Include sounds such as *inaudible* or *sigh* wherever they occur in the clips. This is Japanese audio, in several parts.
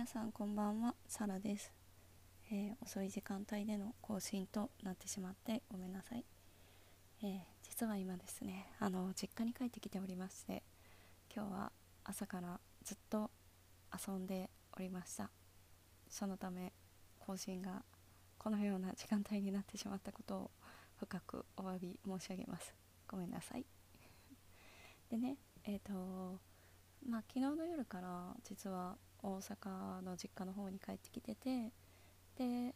皆さんこんばんはサラです、えー、遅い時間帯での更新となってしまってごめんなさい、えー、実は今ですねあの実家に帰ってきておりまして今日は朝からずっと遊んでおりました。そのため更新がこのような時間帯になってしまったことを深くお詫び申し上げます。ごめんなさい。でねえっ、ー、とまあ昨日の夜から実は大阪の実家の方に帰ってきててで、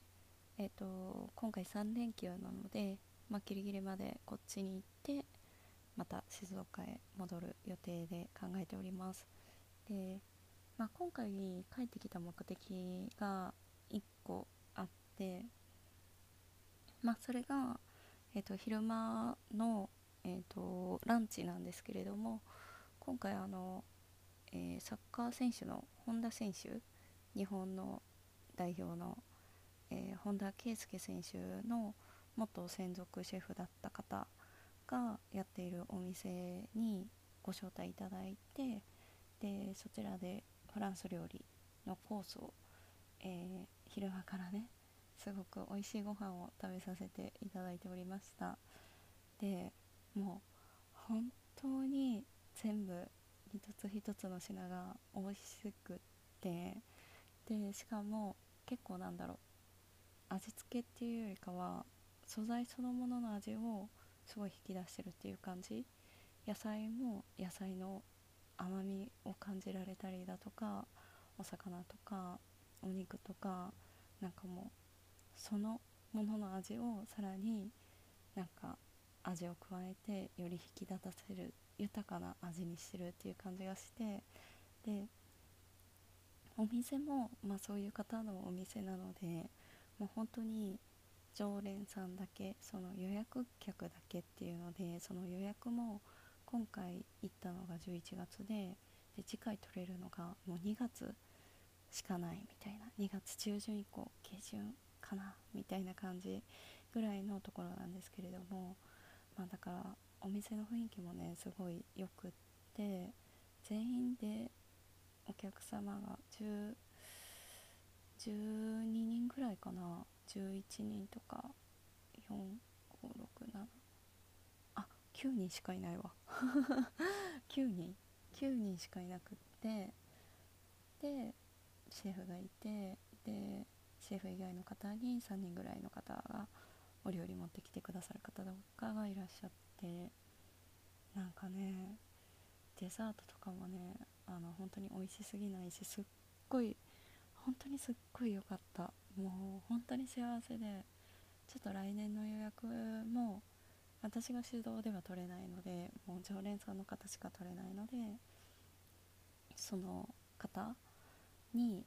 えーと、今回3連休なので、まあ、ギリギリまでこっちに行ってまた静岡へ戻る予定で考えております。で、まあ、今回帰ってきた目的が1個あってまあそれが、えーと、昼間の、えーとランチなんですけれども今回あのえー、サッカー選手の本田選手日本の代表の、えー、本田圭佑選手の元専属シェフだった方がやっているお店にご招待いただいてでそちらでフランス料理のコースを、えー、昼間からねすごく美味しいご飯を食べさせていただいておりました。でもう本当に全部一つ一つの品が美味しくってでしかも結構なんだろう味付けっていうよりかは素材そのものの味をすごい引き出してるっていう感じ。野菜も野菜の甘みを感じられたりだとかお魚とかお肉とかなんかもうそのものの味をさらになんか味を加えてより引き立たせる豊かな味にしてるっていう感じがしてでお店も、まあ、そういう方のお店なのでもう本当に常連さんだけその予約客だけっていうのでその予約も今回行ったのが11月でで次回取れるのがもう2月しかないみたいな2月中旬以降下旬かなみたいな感じぐらいのところなんですけれどもまあだからお店の雰囲気もねすごいよくって全員でお客様が10 12人ぐらいかな。11人とか4567あ9人しかいないわ。*laughs* 9人。9人しかいなくってでシェフがいてでシェフ以外の方に3人ぐらいの方がお料理持ってきてくださる方とかがいらっしゃってなんかねデザートとかもねあの本当に美味しすぎないしすっごい本当にすっごい良かった。もう本当に幸せでちょっと来年の予約も私が主導では取れないのでもう常連さんの方しか取れないのでその方に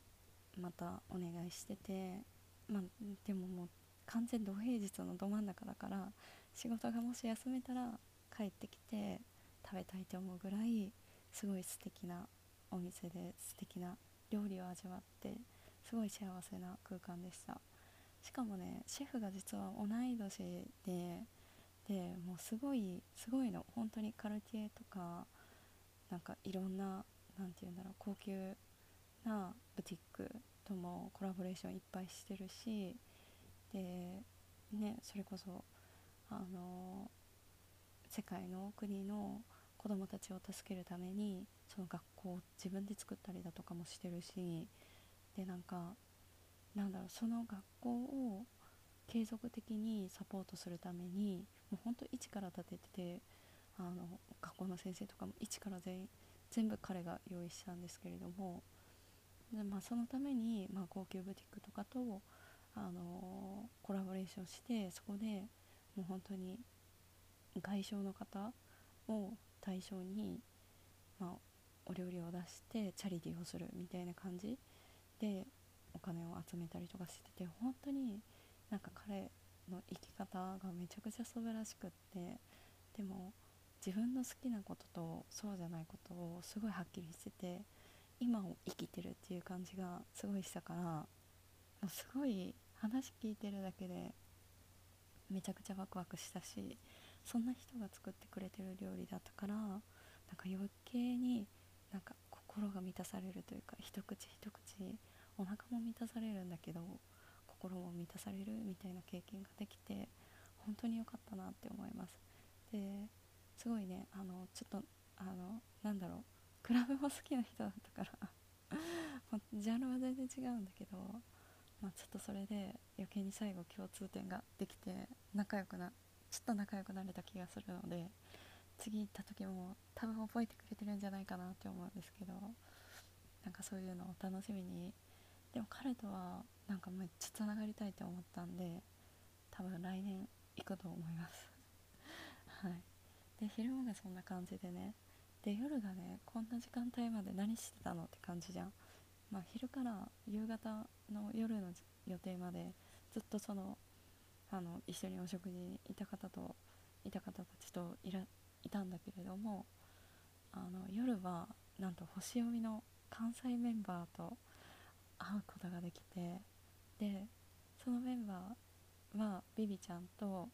またお願いしててまあでももう完全土平日のど真ん中だから仕事がもし休めたら帰ってきて食べたいと思うぐらいすごい素敵なお店で素敵な料理を味わってすごい幸せな空間でした。しかもねシェフが実は同い年ででもうすごいすごいの本当にカルティエとかなんかいろんな何て言うんだろう高級なブティックともコラボレーションいっぱいしてるしでねそれこそあの世界の国の子どもたちを助けるためにその学校を自分で作ったりだとかもしてるしでなんかなんだろうその学校を継続的にサポートするためにもうほんと一から立てててあの学校の先生とかも一から全全部彼が用意したんですけれどもで、まあ、そのために、まあ、高級ブティックとかとあのコラボレーションしてそこでもう本当に外傷の方を対象に、まあ、お料理を出してチャリティーをするみたいな感じでお金を集めたりとかしてて本当になんか彼の生き方がめちゃくちゃ素晴らしくってでも自分の好きなこととそうじゃないことをすごいはっきりしてて今を生きてるっていう感じがすごいしたからすごい話聞いてるだけでめちゃくちゃワクワクしたしそんな人が作ってくれてる料理だったからなんか余計になんか心が満たされるというか一口一口お腹も満たされるんだけど心も満たされるみたいな経験ができて本当に良かったなって思います。ですごいねあのちょっとあのなんだろうクラブも好きな人だったから *laughs* ジャンルは全然違うんだけど、それで余計に最後共通点ができて仲良くなちょっと仲良くなれた気がするので次行った時も多分覚えてくれてるんじゃないかなって思うんですけどなんかそういうのを楽しみに。でも彼とはなんかめっちゃつながりたいって思ったんで多分来年行くと思います。*laughs* はい。で昼間がそんな感じでねで夜がねこんな時間帯まで何してたのって感じじゃん。まあ昼から夕方の夜の予定までずっとそのあの一緒にお食事にいた方といた方たちといらいたんだけれどもあの夜はなんと星読みの関西メンバーと会うことができてでそのメンバーはビビちゃんと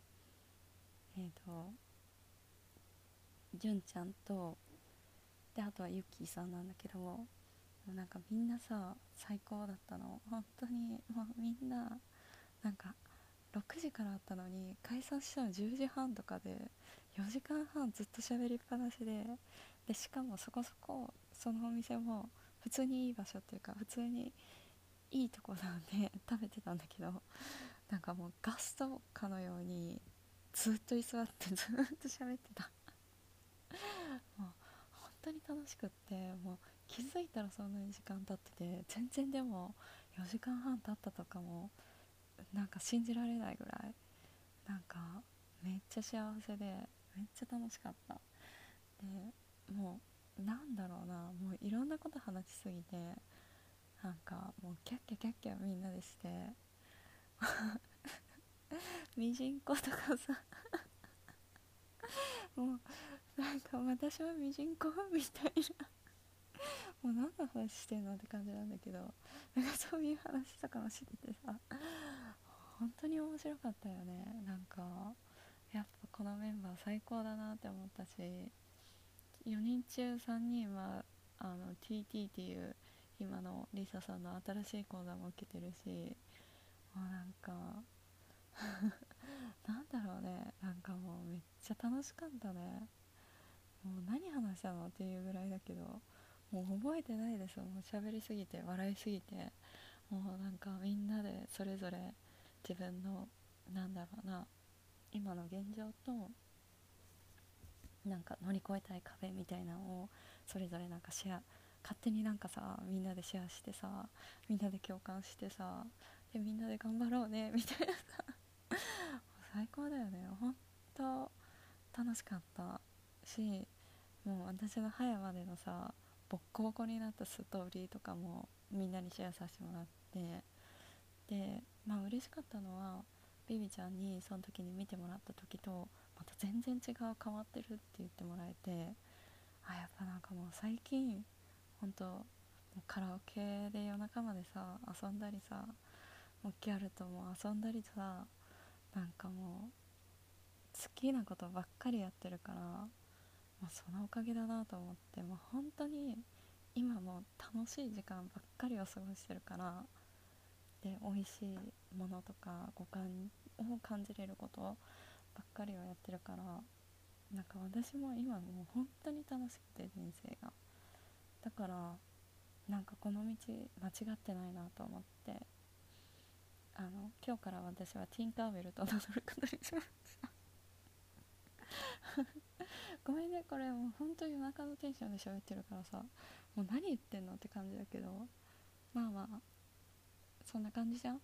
えっ、ー、と純ちゃんとであとはユッキーさんなんだけどなんかみんなさ最高だったの。本当にもうみんななんか6時からあったのに解散したの10時半とかで4時間半ずっと喋りっぱなしででしかもそこそこそのお店も普通にいい場所っていうか普通にいいとこなんで食べてたんだけどなんかもうガストかのようにずっと居座ってずっと喋ってた。もう本当に楽しくってもう気づいたらそんなに時間経ってて全然でも4時間半経ったとかもなんか信じられないぐらいなんかめっちゃ幸せでめっちゃ楽しかった。でもうなんだろうなもういろんなこと話しすぎてなんかもうキャッキャキャッキャみんなでしてミジンコとかさもうなんか私はミジンコみたいな。もう何の話してんのって感じなんだけどなんかそういう話とかもしててさ本当に面白かったよね。なんかやっぱこのメンバー最高だなって思ったし4人中3人はあの TT っていう今のリサさんの新しい講座も受けてるしもうなんか *laughs* なんだろうね。なんかもうめっちゃ楽しかったね。もう何話したのっていうぐらいだけど。もう覚えてないです。もう喋りすぎて笑いすぎてもうなんかみんなでそれぞれ自分のなんだろうな今の現状となんか乗り越えたい壁みたいなのをそれぞれなんかシェア勝手になんかさみんなでシェアしてさみんなで共感してさでみんなで頑張ろうね *laughs* みたいなさ。最高だよね。ほんと楽しかったしもう私の葉山でのさボッコボコになったストーリーとかもみんなにシェアさせてもらってでまあ嬉しかったのはビビちゃんにその時に見てもらった時とまた全然違う変わってるって言ってもらえてあやっぱなんかもう最近ほんとカラオケで夜中までさ遊んだりさもうギャルとも遊んだりさなんかもう好きなことばっかりやってるからもうそのおかげだなと思ってもう本当に今も楽しい時間ばっかりを過ごしてるからで美味しいものとか五感を感じれることばっかりをやってるからなんか私も今もう本当に楽しくて人生が。だからなんかこの道間違ってないなと思ってあの今日から私はティンカーベルと名乗ることにしました。ごめんねこれもう本当に夜中のテンションで喋ってるからさもう何言ってんのって感じだけどまあまあそんな感じじゃん。*laughs* っ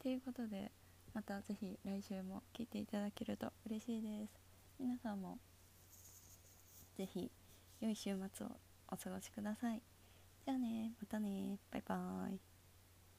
ていうことでまた是非来週も聞いていただけると嬉しいです。皆さんも是非良い週末をお過ごしください。じゃあねまたね。バイバーイ。